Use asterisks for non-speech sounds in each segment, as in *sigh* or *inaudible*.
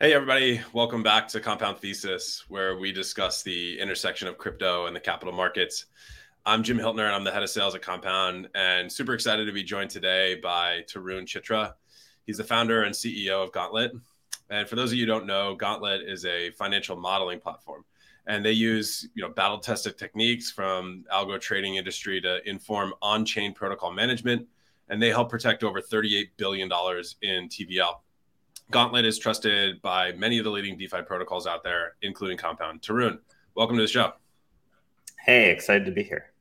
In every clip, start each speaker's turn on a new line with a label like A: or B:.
A: Hey, everybody. Welcome back to Compound Thesis, where we discuss the intersection of crypto and the capital markets. I'm Jim Hiltner, and I'm the head of sales at Compound, and super excited to be joined today by Tarun Chitra. He's the founder and CEO of Gauntlet. And for those of you who don't know, Gauntlet is a financial modeling platform, and they use you know battle-tested techniques from algo trading industry to inform on-chain protocol management, and they help protect over 38 billion dollars in TVL. Gauntlet is trusted by many of the leading DeFi protocols out there, including Compound. Tarun, welcome to the show.
B: Hey, excited to be here.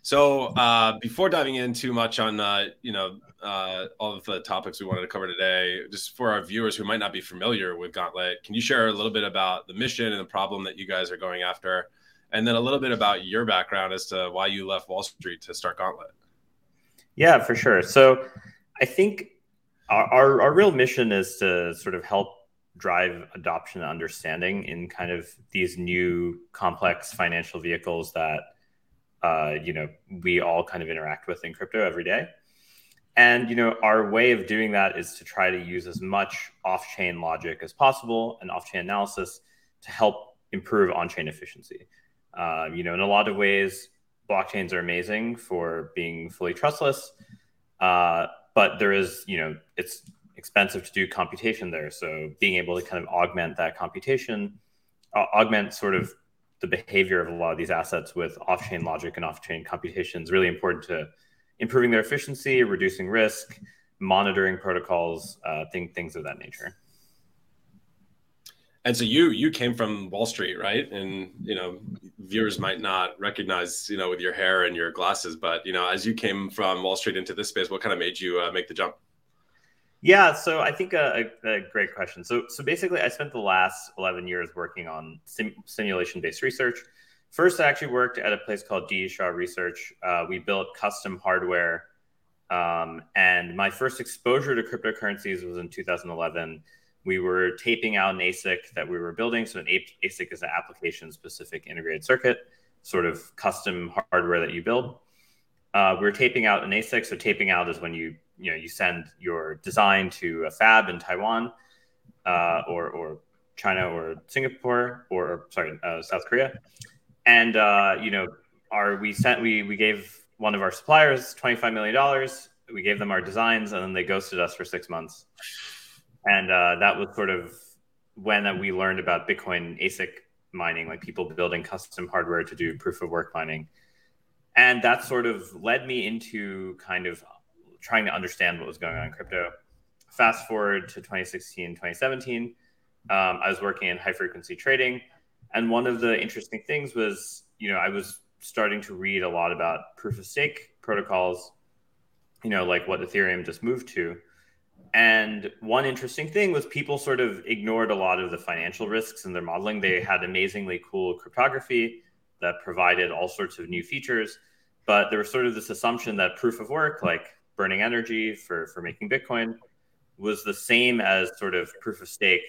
A: So, uh, before diving in too much on uh, you know uh, all of the topics we wanted to cover today, just for our viewers who might not be familiar with Gauntlet, can you share a little bit about the mission and the problem that you guys are going after, and then a little bit about your background as to why you left Wall Street to start Gauntlet?
B: Yeah, for sure. So, I think our, our real mission is to sort of help drive adoption and understanding in kind of these new complex financial vehicles that uh, you know we all kind of interact with in crypto every day. And you know our way of doing that is to try to use as much off-chain logic as possible and off-chain analysis to help improve on-chain efficiency. Uh, you know in a lot of ways blockchains are amazing for being fully trustless. Uh, but there is, you know, it's expensive to do computation there. So being able to kind of augment that computation, uh, augment sort of the behavior of a lot of these assets with off-chain logic and off-chain computation is really important to improving their efficiency, reducing risk, monitoring protocols, uh, thing, things of that nature.
A: And so you you came from Wall Street, right? And you know, viewers might not recognize you know with your hair and your glasses, but you know, as you came from Wall Street into this space, what kind of made you uh, make the jump?
B: Yeah, so I think a, a, great question. So so basically, I spent the last eleven years working on sim- simulation based research. First, I actually worked at a place called D. Shaw Research. Uh, we built custom hardware, um, and my first exposure to cryptocurrencies was in 2011 we were taping out an ASIC that we were building. So an ASIC is an application specific integrated circuit, sort of custom hardware that you build. Uh, we are taping out an ASIC. So taping out is when you you know you send your design to a fab in Taiwan uh, or or China or Singapore or, or sorry uh, South Korea, and uh, you know our we sent we we gave one of our suppliers twenty five million dollars. We gave them our designs, and then they ghosted us for six months and uh, that was sort of when we learned about Bitcoin ASIC mining, like people building custom hardware to do proof of work mining, and that sort of led me into kind of trying to understand what was going on in crypto. Fast forward to 2016, 2017, um, I was working in high frequency trading, and one of the interesting things was, you know, I was starting to read a lot about proof of stake protocols, you know, like what Ethereum just moved to and one interesting thing was people sort of ignored a lot of the financial risks in their modeling. They mm-hmm. had amazingly cool cryptography that provided all sorts of new features, but there was sort of this assumption that proof of work, like burning energy for, for making Bitcoin, was the same as sort of proof of stake,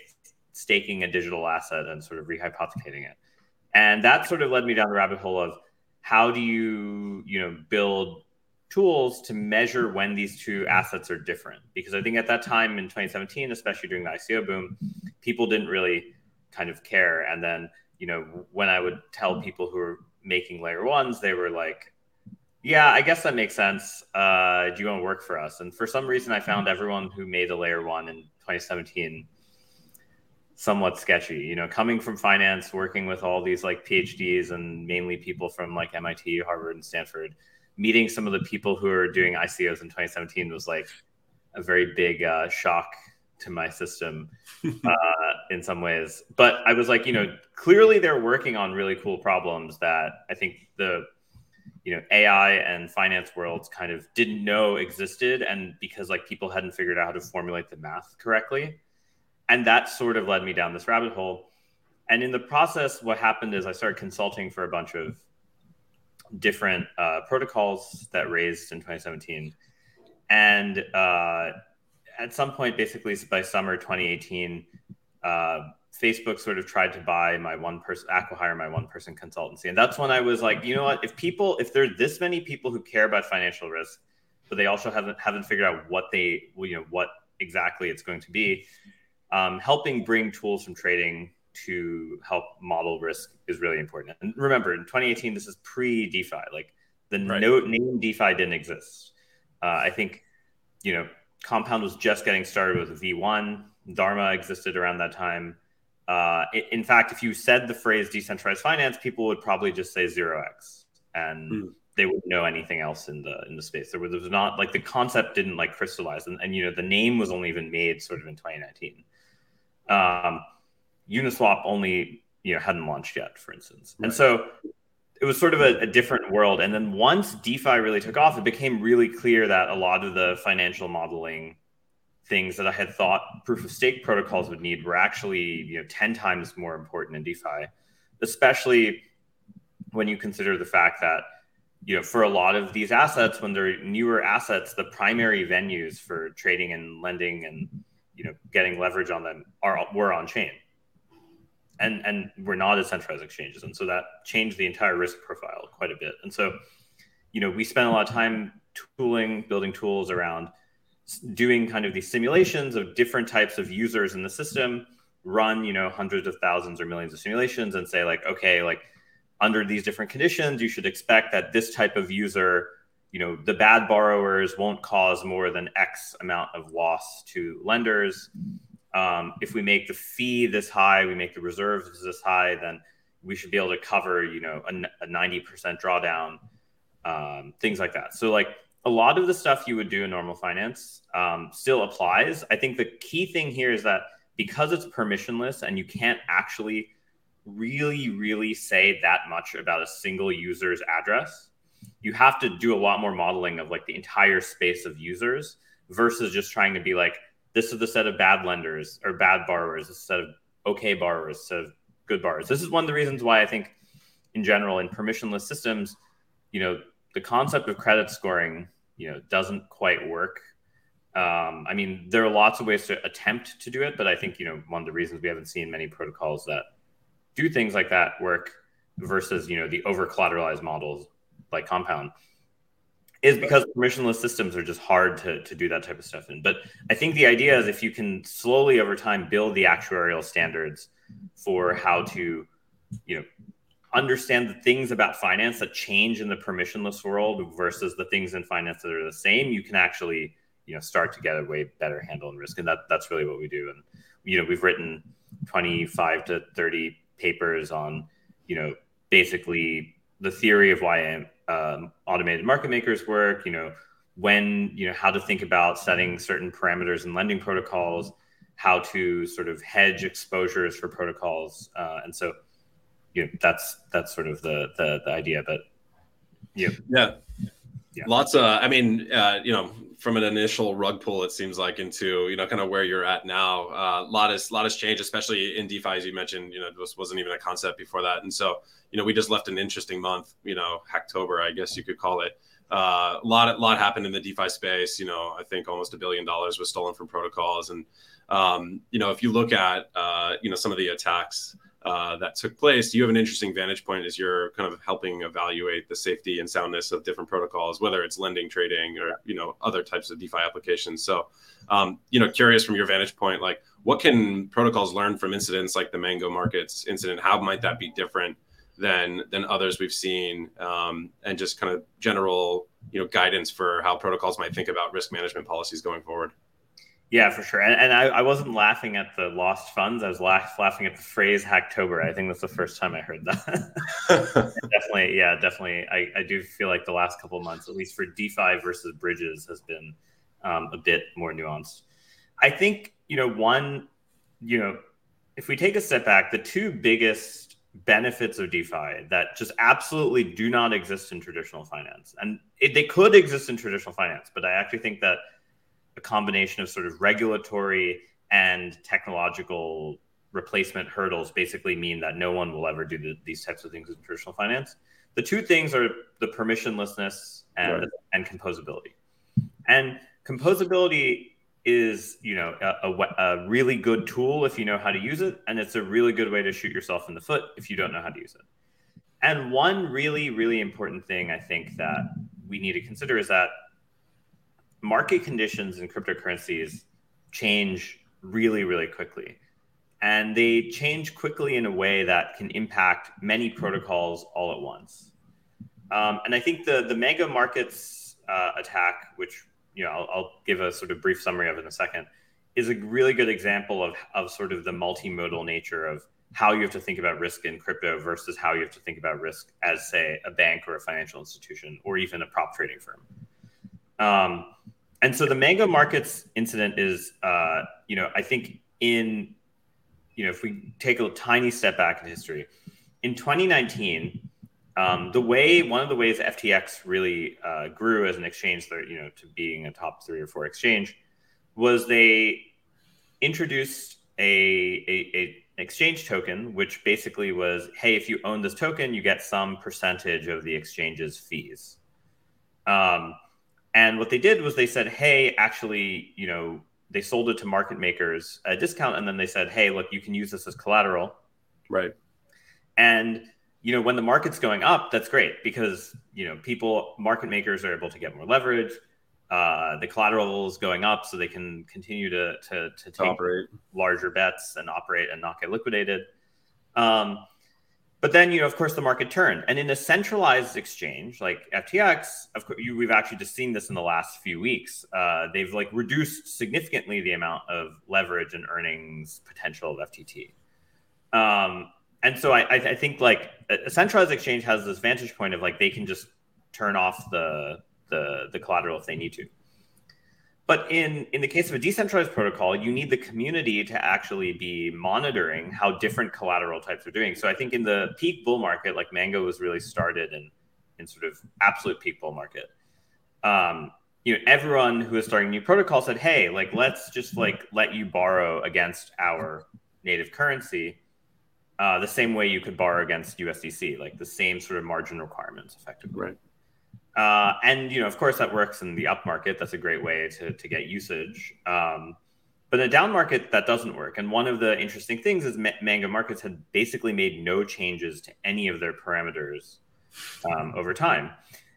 B: staking a digital asset and sort of rehypothecating it. And that sort of led me down the rabbit hole of how do you, you know, build tools to measure when these two assets are different. Because I think at that time in 2017, especially during the ICO boom, people didn't really kind of care. And then, you know, when I would tell people who were making layer ones, they were like, yeah, I guess that makes sense. Uh, do you want to work for us? And for some reason, I found everyone who made a layer one in 2017 somewhat sketchy. You know, coming from finance, working with all these like PhDs and mainly people from like MIT, Harvard, and Stanford meeting some of the people who are doing ICOs in 2017 was like a very big uh, shock to my system *laughs* uh, in some ways. But I was like, you know, clearly they're working on really cool problems that I think the you know AI and finance worlds kind of didn't know existed, and because like people hadn't figured out how to formulate the math correctly, and that sort of led me down this rabbit hole. And in the process, what happened is I started consulting for a bunch of different uh, protocols that raised in 2017. And uh, at some point, basically by summer 2018, uh, Facebook sort of tried to buy my one person, acquire my one person consultancy. And that's when I was like, you know what? If people, if there are this many people who care about financial risk, but they also haven't haven't figured out what they, you know, what exactly it's going to be, um, helping bring tools from trading to help model risk is really important. And remember, in 2018, this is pre DeFi. Like the right. no, name DeFi didn't exist. Uh, I think, you know, Compound was just getting started with V1. Dharma existed around that time. Uh, in fact, if you said the phrase decentralized finance, people would probably just say zero X, and mm. they wouldn't know anything else in the in the space. There was, there was not like the concept didn't like crystallize, and, and you know the name was only even made sort of in 2019. Um, Uniswap only you know hadn't launched yet, for instance, right. and so it was sort of a, a, different world. And then once DeFi really took off, it became really clear that a lot of the financial modeling things that I had thought proof of stake protocols would need were actually you know 10 times more important in DeFi, especially when you consider the fact that you know for a lot of these assets when they're newer assets the primary venues for trading and lending and you know getting leverage on them are were on chain and and we're not as centralized exchanges. And so that changed the entire risk profile quite a bit. And so you know we spent a lot of time tooling building tools around doing kind of these simulations of different types of users in the system run you know hundreds of thousands or millions of simulations and say like okay like under these different conditions you should expect that this type of user you know the bad borrowers won't cause more than x amount of loss to lenders um, if we make the fee this high we make the reserves this high then we should be able to cover you know a, a 90% drawdown um, things like that so like a lot of the stuff you would do in normal finance um, still applies. I think the key thing here is that because it's permissionless and you can't actually really, really say that much about a single user's address, you have to do a lot more modeling of like the entire space of users versus just trying to be like, this is the set of bad lenders or bad borrowers, a set of okay borrowers, set of good borrowers. This is one of the reasons why I think in general in permissionless systems, you know, the concept of credit scoring, you know, doesn't quite work. Um, I mean, there are lots of ways to attempt to do it, but I think you know one of the reasons we haven't seen many protocols that do things like that work versus you know the over collateralized models like Compound is because permissionless systems are just hard to, to do that type of stuff in. But I think the idea is if you can slowly over time build the actuarial standards for how to, you know, understand the things about finance that change in the permissionless world versus the things in finance that are the same, you can actually you know start to get a way better handle on risk, and that that's really what we do. And you know we've written 25 to 30 papers on you know basically the theory of why um, automated market makers work. You know when you know how to think about setting certain parameters and lending protocols, how to sort of hedge exposures for protocols, uh, and so you know, that's that's sort of the the, the idea. But
A: yeah, yeah, yeah. Lots of, I mean, uh, you know, from an initial rug pull, it seems like into you know kind of where you're at now. A uh, lot has lot has changed, especially in DeFi, as you mentioned. You know, this wasn't even a concept before that, and so you know we just left an interesting month. You know, October, I guess you could call it. Uh, a lot, a lot happened in the DeFi space. You know, I think almost a billion dollars was stolen from protocols, and um, you know, if you look at uh, you know some of the attacks uh, that took place, you have an interesting vantage point as you're kind of helping evaluate the safety and soundness of different protocols, whether it's lending, trading, or you know other types of DeFi applications. So, um, you know, curious from your vantage point, like what can protocols learn from incidents like the Mango Markets incident? How might that be different than than others we've seen, um, and just kind of general you know guidance for how protocols might think about risk management policies going forward?
B: Yeah, for sure. And, and I, I, wasn't laughing at the lost funds. I was laugh, laughing at the phrase Hacktober. I think that's the first time I heard that. *laughs* definitely, yeah, definitely. I, I do feel like the last couple months, at least for DeFi versus bridges, has been um, a bit more nuanced. I think, you know, one, you know, if we take a step back, the two biggest benefits of DeFi that just absolutely do not exist in traditional finance, and it, they could exist in traditional finance, but I actually think that – a combination of sort of regulatory and technological replacement hurdles basically mean that no one will ever do the, these types of things in traditional finance. The two things are the permissionlessness and, right. and composability. And composability is, you know, a, a, a, really good tool if you know how to use it, and it's a really good way to shoot yourself in the foot if you don't know how to use it. And one really, really important thing I think that we need to consider is that market conditions in cryptocurrencies change really, really quickly. And they change quickly in a way that can impact many protocols all at once. Um, and I think the, the Mango Markets uh, attack, which you know I'll, I'll, give a sort of brief summary of in a second, is a really good example of, of sort of the multimodal nature of how you have to think about risk in crypto versus how you have to think about risk as, say, a bank or a financial institution or even a prop trading firm. Um, and so the Mango Markets incident is, uh, you know, I think in, you know, if we take a tiny step back in history, in 2019, um, the way one of the ways FTX really uh, grew as an exchange, that you know, to being a top three or four exchange, was they introduced a, a, a exchange token, which basically was, hey, if you own this token, you get some percentage of the exchange's fees. Um, and what they did was they said, hey, actually, you know, they sold it to market makers at a discount, and then they said, hey, look, you can use this as collateral.
A: Right.
B: And you know, when the market's going up, that's great because you know people, market makers are able to get more leverage. Uh, the collateral is going up, so they can continue to to, to take
A: operate.
B: larger bets and operate and not get liquidated. Um, but then, you know, of course, the market turned, and in a centralized exchange like FTX, of course, you, we've actually just seen this in the last few weeks. Uh, they've like reduced significantly the amount of leverage and earnings potential of FTT. Um, and so I, I think like a centralized exchange has this vantage point of like they can just turn off the the, the collateral if they need to. But in, in the case of a decentralized protocol, you need the community to actually be monitoring how different collateral types are doing. So I think in the peak bull market, like Mango was really started in, in sort of absolute peak bull market. Um, you know, everyone who is starting new protocol said, "Hey, like let's just like let you borrow against our native currency, uh, the same way you could borrow against USDC, like the same sort of margin requirements, effectively."
A: Right.
B: Uh, and you know, of course, that works in the up market. That's a great way to to get usage. Um, but in a down market, that doesn't work. And one of the interesting things is Mango Markets had basically made no changes to any of their parameters um, over time.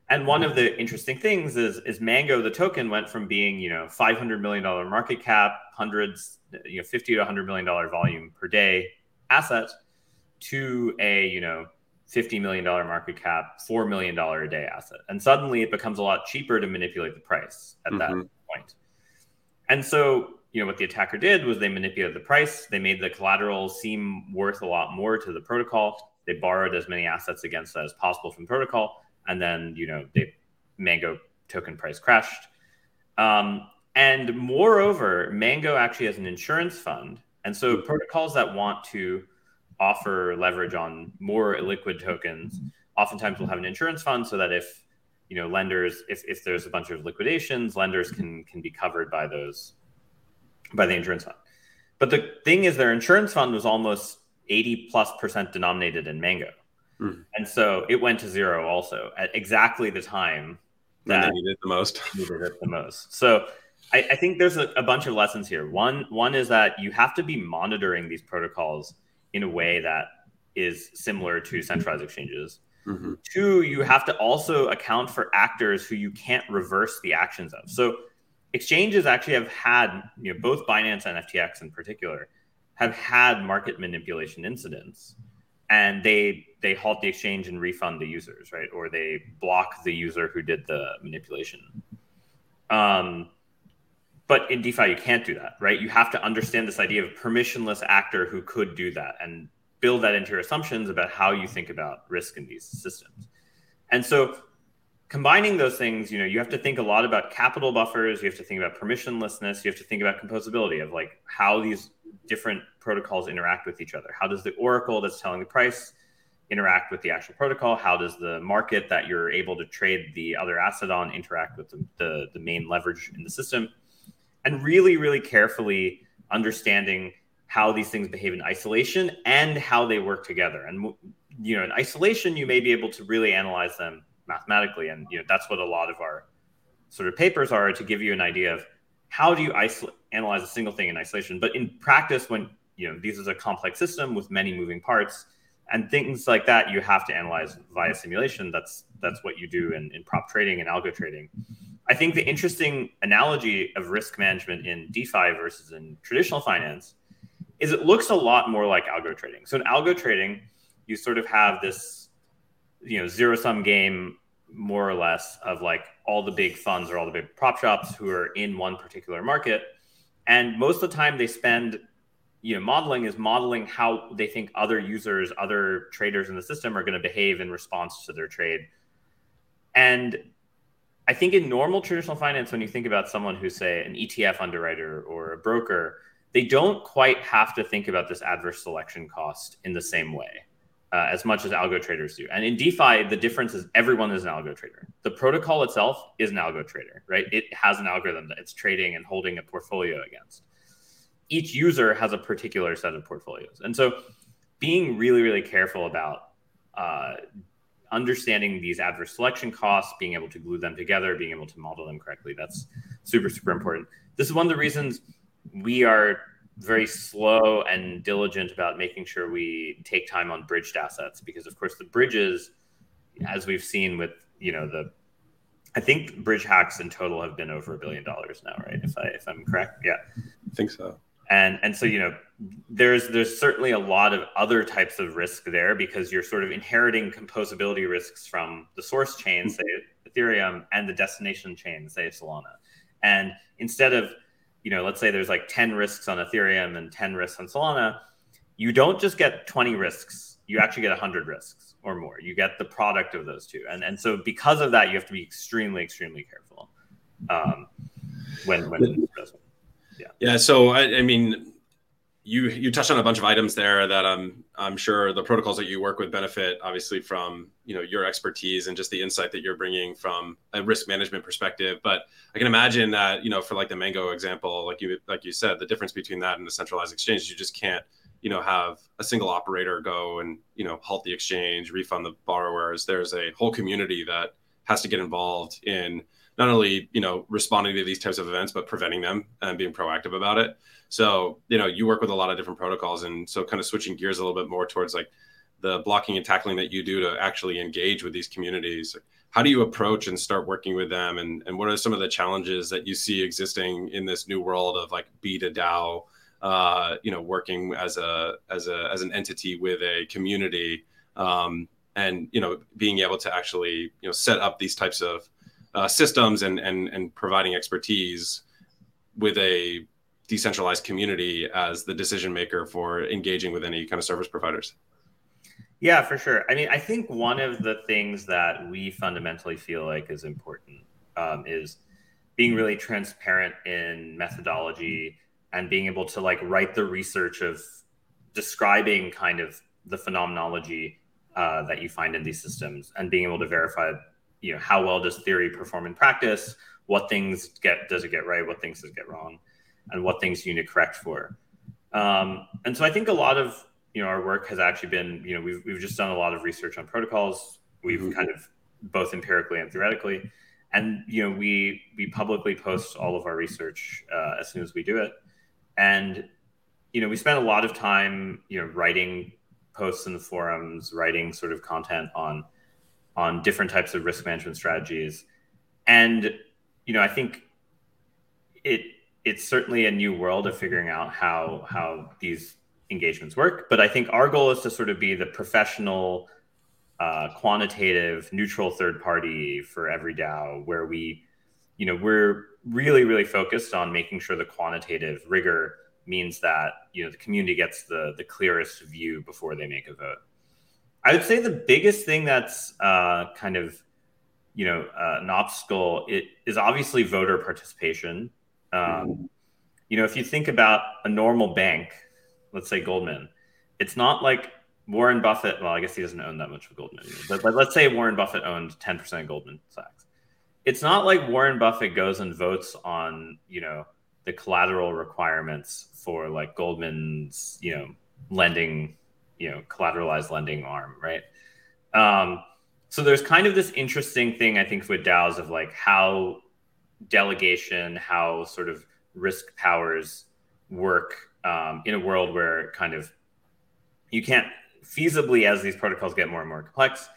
B: And one of the interesting things is is Mango, the token, went from being you know 500 million dollar market cap, hundreds, you know, 50 to 100 million dollar volume per day asset, to a you know $50 million market cap, $4 million a day asset. And suddenly it becomes a lot cheaper to manipulate the price at mm-hmm. that point. And so, you know, what the attacker did was they manipulated the price. They made the collateral seem worth a lot more to the protocol. They borrowed as many assets against that as possible from the protocol. And then, you know, the Mango token price crashed. Um, and moreover, Mango actually has an insurance fund. And so protocols that want to offer leverage on more liquid tokens. Oftentimes we'll have an insurance fund so that if you know lenders if, if there's a bunch of liquidations lenders can can be covered by those by the insurance fund. But the thing is their insurance fund was almost 80 plus percent denominated in mango. Mm. and so it went to zero also at exactly the time
A: that needed it the most.
B: needed it the most. So I, I think there's a, a bunch of lessons here. One one is that you have to be monitoring these protocols in a way that is similar to centralized exchanges. Mm-hmm. Two, you have to also account for actors who you can't reverse the actions of. So exchanges actually have had, you know, both Binance and FTX in particular have had market manipulation incidents and they they halt the exchange and refund the users, right? Or they block the user who did the manipulation. Um, but in DeFi, you can't do that, right? You have to understand this idea of permissionless actor who could do that and build that into your assumptions about how you think about risk in these systems. And so combining those things, you know, you have to think a lot about capital buffers, you have to think about permissionlessness, you have to think about composability of like how these different protocols interact with each other. How does the oracle that's telling the price interact with the actual protocol? How does the market that you're able to trade the other asset on interact with the, the, the main leverage in the system? And really, really carefully understanding how these things behave in isolation and how they work together. And you know, in isolation, you may be able to really analyze them mathematically, and you know that's what a lot of our sort of papers are to give you an idea of how do you isolate, analyze a single thing in isolation. But in practice, when you know this is a complex system with many moving parts and things like that, you have to analyze via simulation. That's that's what you do in, in prop trading and algo trading. I think the interesting analogy of risk management in DeFi versus in traditional finance is it looks a lot more like algo trading. So in algo trading, you sort of have this, you know, zero sum game more or less of like all the big funds or all the big prop shops who are in one particular market. And most of the time they spend, you know, modeling is modeling how they think other users, other traders in the system are going to behave in response to their trade. And I think in normal traditional finance, when you think about someone who's, say, an ETF underwriter or a broker, they don't quite have to think about this adverse selection cost in the same way uh, as much as algo traders do. And in DeFi, the difference is everyone is an algo trader. The protocol itself is an algo trader, right? It has an algorithm that it's trading and holding a portfolio against. Each user has a particular set of portfolios. And so being really, really careful about uh, understanding these adverse selection costs, being able to glue them together, being able to model them correctly. That's super, super important. This is one of the reasons we are very slow and diligent about making sure we take time on bridged assets because of course the bridges as we've seen with you know the i think bridge hacks in total have been over a billion dollars now right if i if i'm correct yeah
A: i think so
B: and and so you know there's there's certainly a lot of other types of risk there because you're sort of inheriting composability risks from the source chain say ethereum and the destination chain say solana. And instead of you know let's say there's like 10 risks on ethereum and 10 risks on solana you don't just get 20 risks you actually get 100 risks or more. You get the product of those two. And and so because of that you have to be extremely extremely careful um, when when
A: yeah. Yeah. So I, I mean, you you touched on a bunch of items there that I'm I'm sure the protocols that you work with benefit obviously from you know your expertise and just the insight that you're bringing from a risk management perspective. But I can imagine that you know for like the Mango example, like you like you said, the difference between that and the centralized exchange, you just can't you know have a single operator go and you know halt the exchange, refund the borrowers. There's a whole community that has to get involved in not only you know responding to these types of events but preventing them and being proactive about it. So you know you work with a lot of different protocols and so kind of switching gears a little bit more towards like the blocking and tackling that you do to actually engage with these communities how do you approach and start working with them? And, and what are some of the challenges that you see existing in this new world of like b to dao uh, you know working as a as a as an entity with a community um, and you know being able to actually you know set up these types of uh, systems and, and and providing expertise with a decentralized community as the decision maker for engaging with any kind of service providers.
B: Yeah, for sure. I mean, I think one of the things that we fundamentally feel like is important um, is being really transparent in methodology and being able to like write the research of describing kind of the phenomenology uh, that you find in these systems and being able to verify you know how well does theory perform in practice? What things get does it get right? What things does it get wrong? And what things you need to correct for? Um, and so i think a lot of you know our work has actually been you know we've, we've just done a lot of research on protocols. We've mm-hmm. kind of both empirically and theoretically. And you know we we publicly post all of our research uh, as soon as we do it. And you know we spend a lot of time you know writing posts in the forums writing sort of content on on different types of risk management strategies. And, you know, I think it it's certainly a new world of figuring out how how these engagements work. But I think our goal is to sort of be the professional, uh, quantitative, neutral third party for every DAO, where we, you know, we're really really focused on making sure the quantitative rigor means that you know the community gets the the clearest view before they make a vote. I would say the biggest thing that's uh, kind of you know uh, an obstacle it is obviously voter participation. Um, mm-hmm. You know, if you think about a normal bank, let's say Goldman, it's not like Warren Buffett. Well, I guess he doesn't own that much of Goldman, but, but let's say Warren Buffett owned ten percent of Goldman Sachs. It's not like Warren Buffett goes and votes on you know the collateral requirements for like Goldman's you know lending you know collateralized lending arm, right? Um, so there's kind of this interesting thing I think with DAOs of like how delegation, how sort of risk powers work um, in a world where kind of you can't feasibly as these protocols get more and more complex.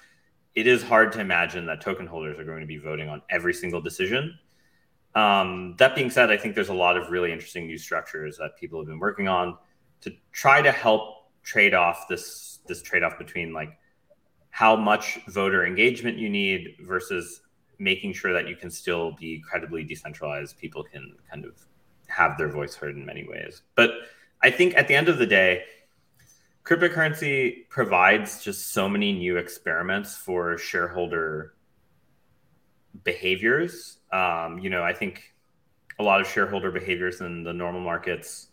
B: It is hard to imagine that token holders are going to be voting on every single decision. Um, that being said, I think there's a lot of really interesting new structures that people have been working on to try to help trade off this this trade off between like how much voter engagement you need versus making sure that you can still be credibly decentralized. People can kind of have their voice heard in many ways. But I think at the end of the day, cryptocurrency provides just so many new experiments for shareholder behaviors. Um, you know, I think a lot of shareholder behaviors in the normal markets,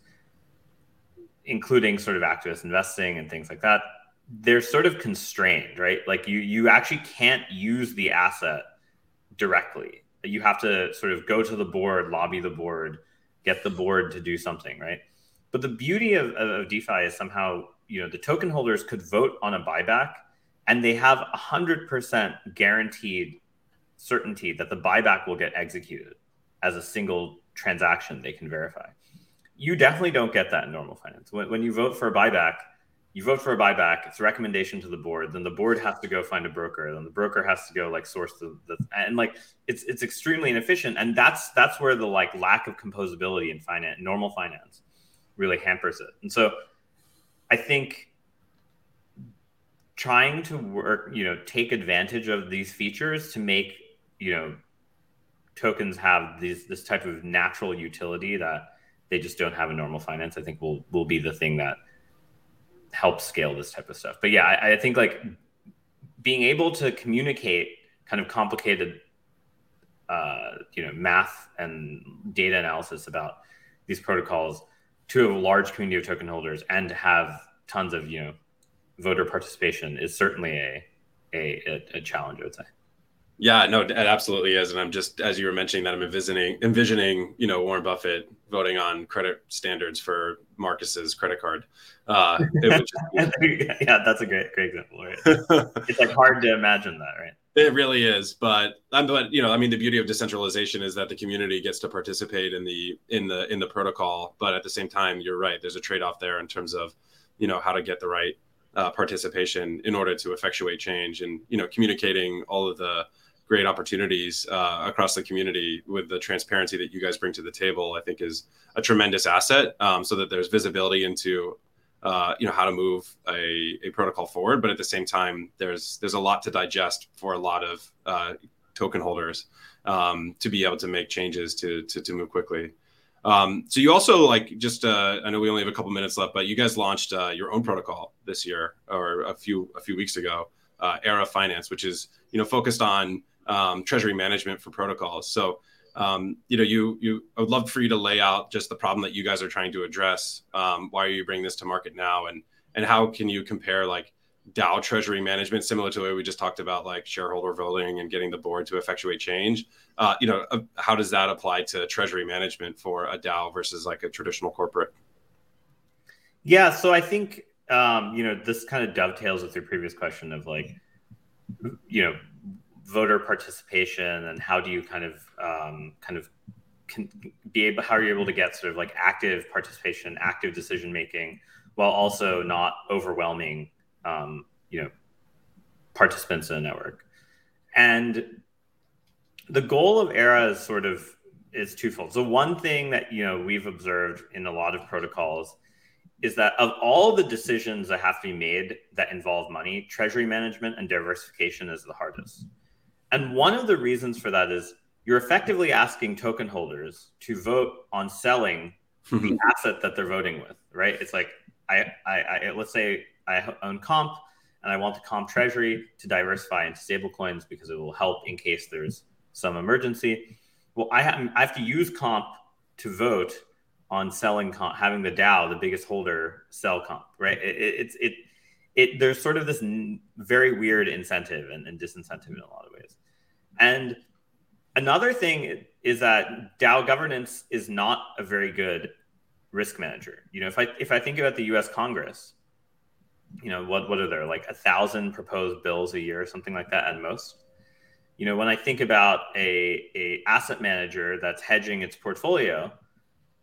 B: including sort of activist investing and things like that, they're sort of constrained, right? Like you you actually can't use the asset directly. You have to sort of go to the board, lobby the board, get the board to do something, right? But the beauty of, of DeFi is somehow, you know, the token holders could vote on a buyback and they have 100% guaranteed certainty that the buyback will get executed as a single transaction they can verify. You definitely don't get that in normal finance. When, when you vote for a buyback, you vote for a buyback, it's a recommendation to the board, then the board has to go find a broker, then the broker has to go like source the, the and like it's it's extremely inefficient. And that's that's where the like lack of composability in finance, normal finance really hampers it. And so I think trying to work, you know, take advantage of these features to make you know tokens have these this type of natural utility that they just don't have a normal finance i think will will be the thing that helps scale this type of stuff. But yeah I, I think like being able to communicate kind of complicated uh, you know math and data analysis about these protocols to a large community of token holders and to have tons of you know voter participation is certainly a a, a challenge i would say
A: yeah, no, it absolutely is, and I'm just as you were mentioning that I'm envisioning envisioning you know Warren Buffett voting on credit standards for Marcus's credit card. Uh,
B: just, *laughs* yeah, that's a great great example. Right? *laughs* it's like hard to imagine that, right?
A: It really is, but um, but you know, I mean, the beauty of decentralization is that the community gets to participate in the in the in the protocol, but at the same time, you're right. There's a trade off there in terms of you know how to get the right uh, participation in order to effectuate change, and you know, communicating all of the great opportunities uh, across the community with the transparency that you guys bring to the table i think is a tremendous asset um, so that there's visibility into uh, you know how to move a, a protocol forward. But at the same time there's there's a lot to digest for a lot of uh, token holders um, to be able to make changes to to, to move quickly. Um, so you also like just uh, I know we only have a couple minutes left, but you guys launched uh, your own protocol this year or a few a few weeks ago, uh, Aera Finance, which is you know focused on um, treasury management for protocols. So, um, you know, you you I would love for you to lay out just the problem that you guys are trying to address. Um, why are you bringing this to market now, and and how can you compare like DAO treasury management, similar to the way we just talked about, like shareholder voting and getting the board to effectuate change. Uh, you know, uh, how does that apply to treasury management for a DAO versus like a traditional corporate?
B: Yeah, so I think um, you know this kind of dovetails with your previous question of like, you know, voter participation and how do you kind of um, kind of can be able how are you able to get sort of like active participation active decision making while also not overwhelming um, you know participants in a network? And the goal of Aera is sort of is twofold. So one thing that you know we've observed in a lot of protocols is that of all the decisions that have to be made that involve money treasury management and diversification is the hardest and one of the reasons for that is you're effectively asking token holders to vote on selling the mm-hmm. asset that they're voting with, right? It's like I, I, I, let's say I own comp and I want the comp treasury to diversify into stablecoins because it will help in case there's some emergency. Well, I have, I have to use comp to vote on selling comp, having the DAO, the biggest holder, sell comp, right? It, it, it's it, it. There's sort of this very weird incentive and, and disincentive in a lot of ways. And another thing is that DAO governance is not a very good risk manager. You know, if I if I think about the U.S. Congress, you know, what what are there like a thousand proposed bills a year or something like that at most? You know, when I think about a a asset manager that's hedging its portfolio,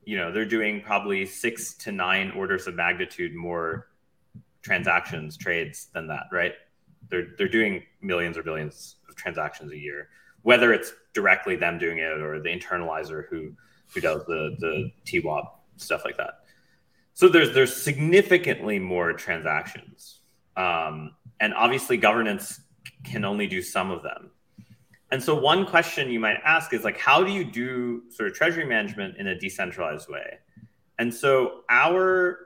B: you know, they're doing probably six to nine orders of magnitude more transactions, trades than that, right? They're they're doing millions or billions of transactions a year. whether it's directly them doing it or the internalizer who who does the the TWAP stuff like that. So there's there's significantly more transactions, um, and obviously governance can only do some of them. And so one question you might ask is like, how do you do sort of treasury management in a decentralized way? And so our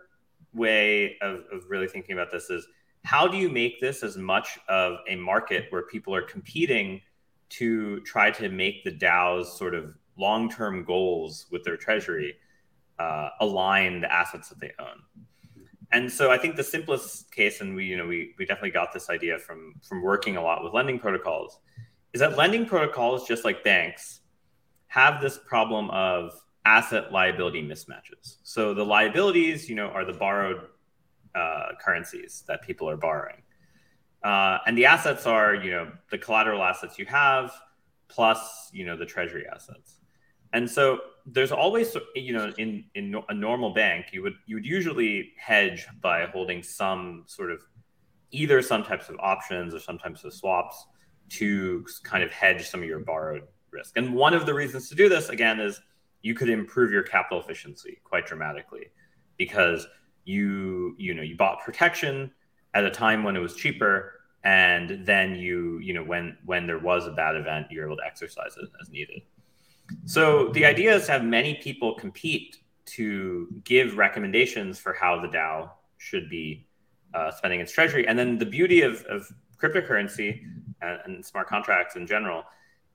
B: way of, of really thinking about this is how do you make this as much of a market where people are competing to try to make the DAO's sort of long-term goals with their treasury uh, align the assets that they own. And so I think the simplest case, and we you know we we definitely got this idea from from working a lot with lending protocols, is that lending protocols, just like banks, have this problem of asset liability mismatches. So the liabilities, you know, are the borrowed uh, currencies that people are borrowing. Uh, and the assets are, you know, the collateral assets you have plus, you know, the treasury assets. And so there's always, you know, in in a normal bank, you would you would usually hedge by holding some sort of either some types of options or some types of swaps to kind of hedge some of your borrowed risk. And one of the reasons to do this again is you could improve your capital efficiency quite dramatically because you you know you bought protection at a time when it was cheaper and then you you know when when there was a bad event you're able to exercise it as needed. So the idea is to have many people compete to give recommendations for how the dao should be uh, spending its treasury. And then the beauty of, of cryptocurrency and, and, smart contracts in general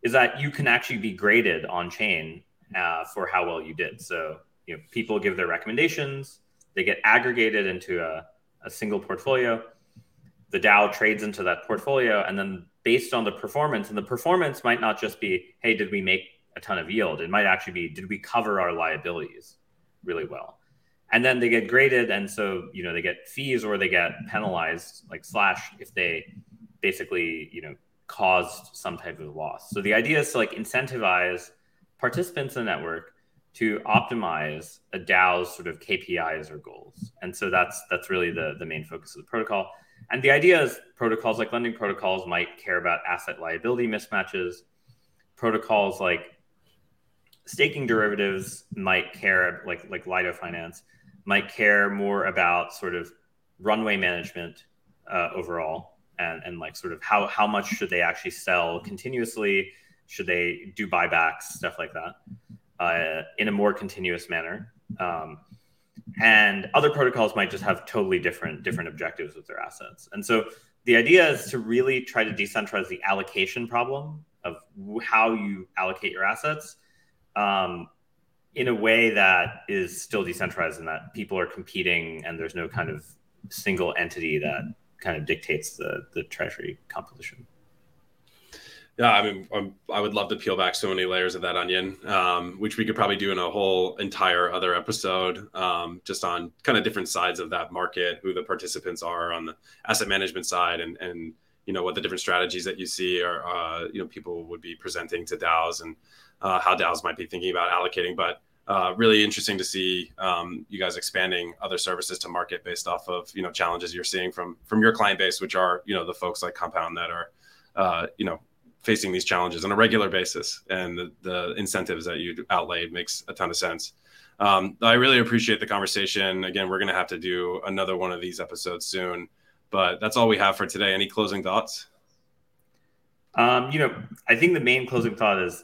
B: is that you can actually be graded on chain uh, for how well you did. So you know people give their recommendations they get aggregated into a, a single portfolio. The DAO trades into that portfolio, and then based on the performance, and the performance might not just be, hey, did we make a ton of yield? It might actually be, did we cover our liabilities really well? And then they get graded, and so you know they get fees or they get penalized, like slash, if they basically you know caused some type of loss. So the idea is to like incentivize participants in the network to optimize a DAO's sort of KPIs or goals. And so that's that's really the, the main focus of the protocol. And the idea is protocols like lending protocols might care about asset liability mismatches. Protocols like staking derivatives might care like like Lido Finance might care more about sort of runway management uh, overall and, and like sort of how, how much should they actually sell continuously should they do buybacks stuff like that uh, in a more continuous manner. Um, and other protocols might just have totally different different objectives with their assets. And so the idea is to really try to decentralize the allocation problem of how you allocate your assets um, in a way that is still decentralized and that people are competing and there's no kind of single entity that kind of dictates the the treasury composition.
A: Yeah, I mean, I'm, i would love to peel back so many layers of that onion, um, which we could probably do in a whole entire other episode, um, just on kind of different sides of that market, who the participants are on the asset management side, and and you know what the different strategies that you see are, uh, you know, people would be presenting to DAOs and uh, how DAOs might be thinking about allocating. But uh, really interesting to see um, you guys expanding other services to market based off of you know challenges you're seeing from from your client base, which are you know the folks like Compound that are uh, you know facing these challenges on a regular basis and the, the incentives that you outlaid makes a ton of sense. Um, i really appreciate the conversation. Again we're going to have to do another one of these episodes soon but that's all we have for today. Any closing thoughts?
B: Um, you know i think the main closing thought is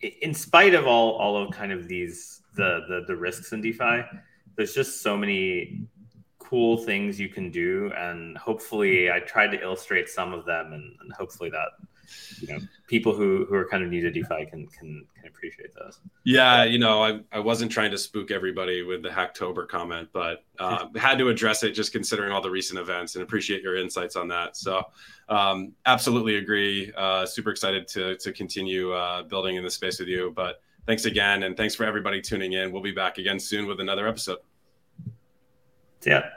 B: in spite of all all of kind of these the the, the risks in defi there's just so many cool things you can do and hopefully i tried to illustrate some of them and, and hopefully that you know people who who are kind of new to DeFi can can can appreciate those.
A: Yeah, you know, I I wasn't trying to spook everybody with the Hacktober comment, but uh, *laughs* had to address it just considering all the recent events and appreciate your insights on that. So, um, absolutely agree. Uh, super excited to to continue uh, building in the space with you. But thanks again, and thanks for everybody tuning in. We'll be back again soon with another episode.
B: Yeah.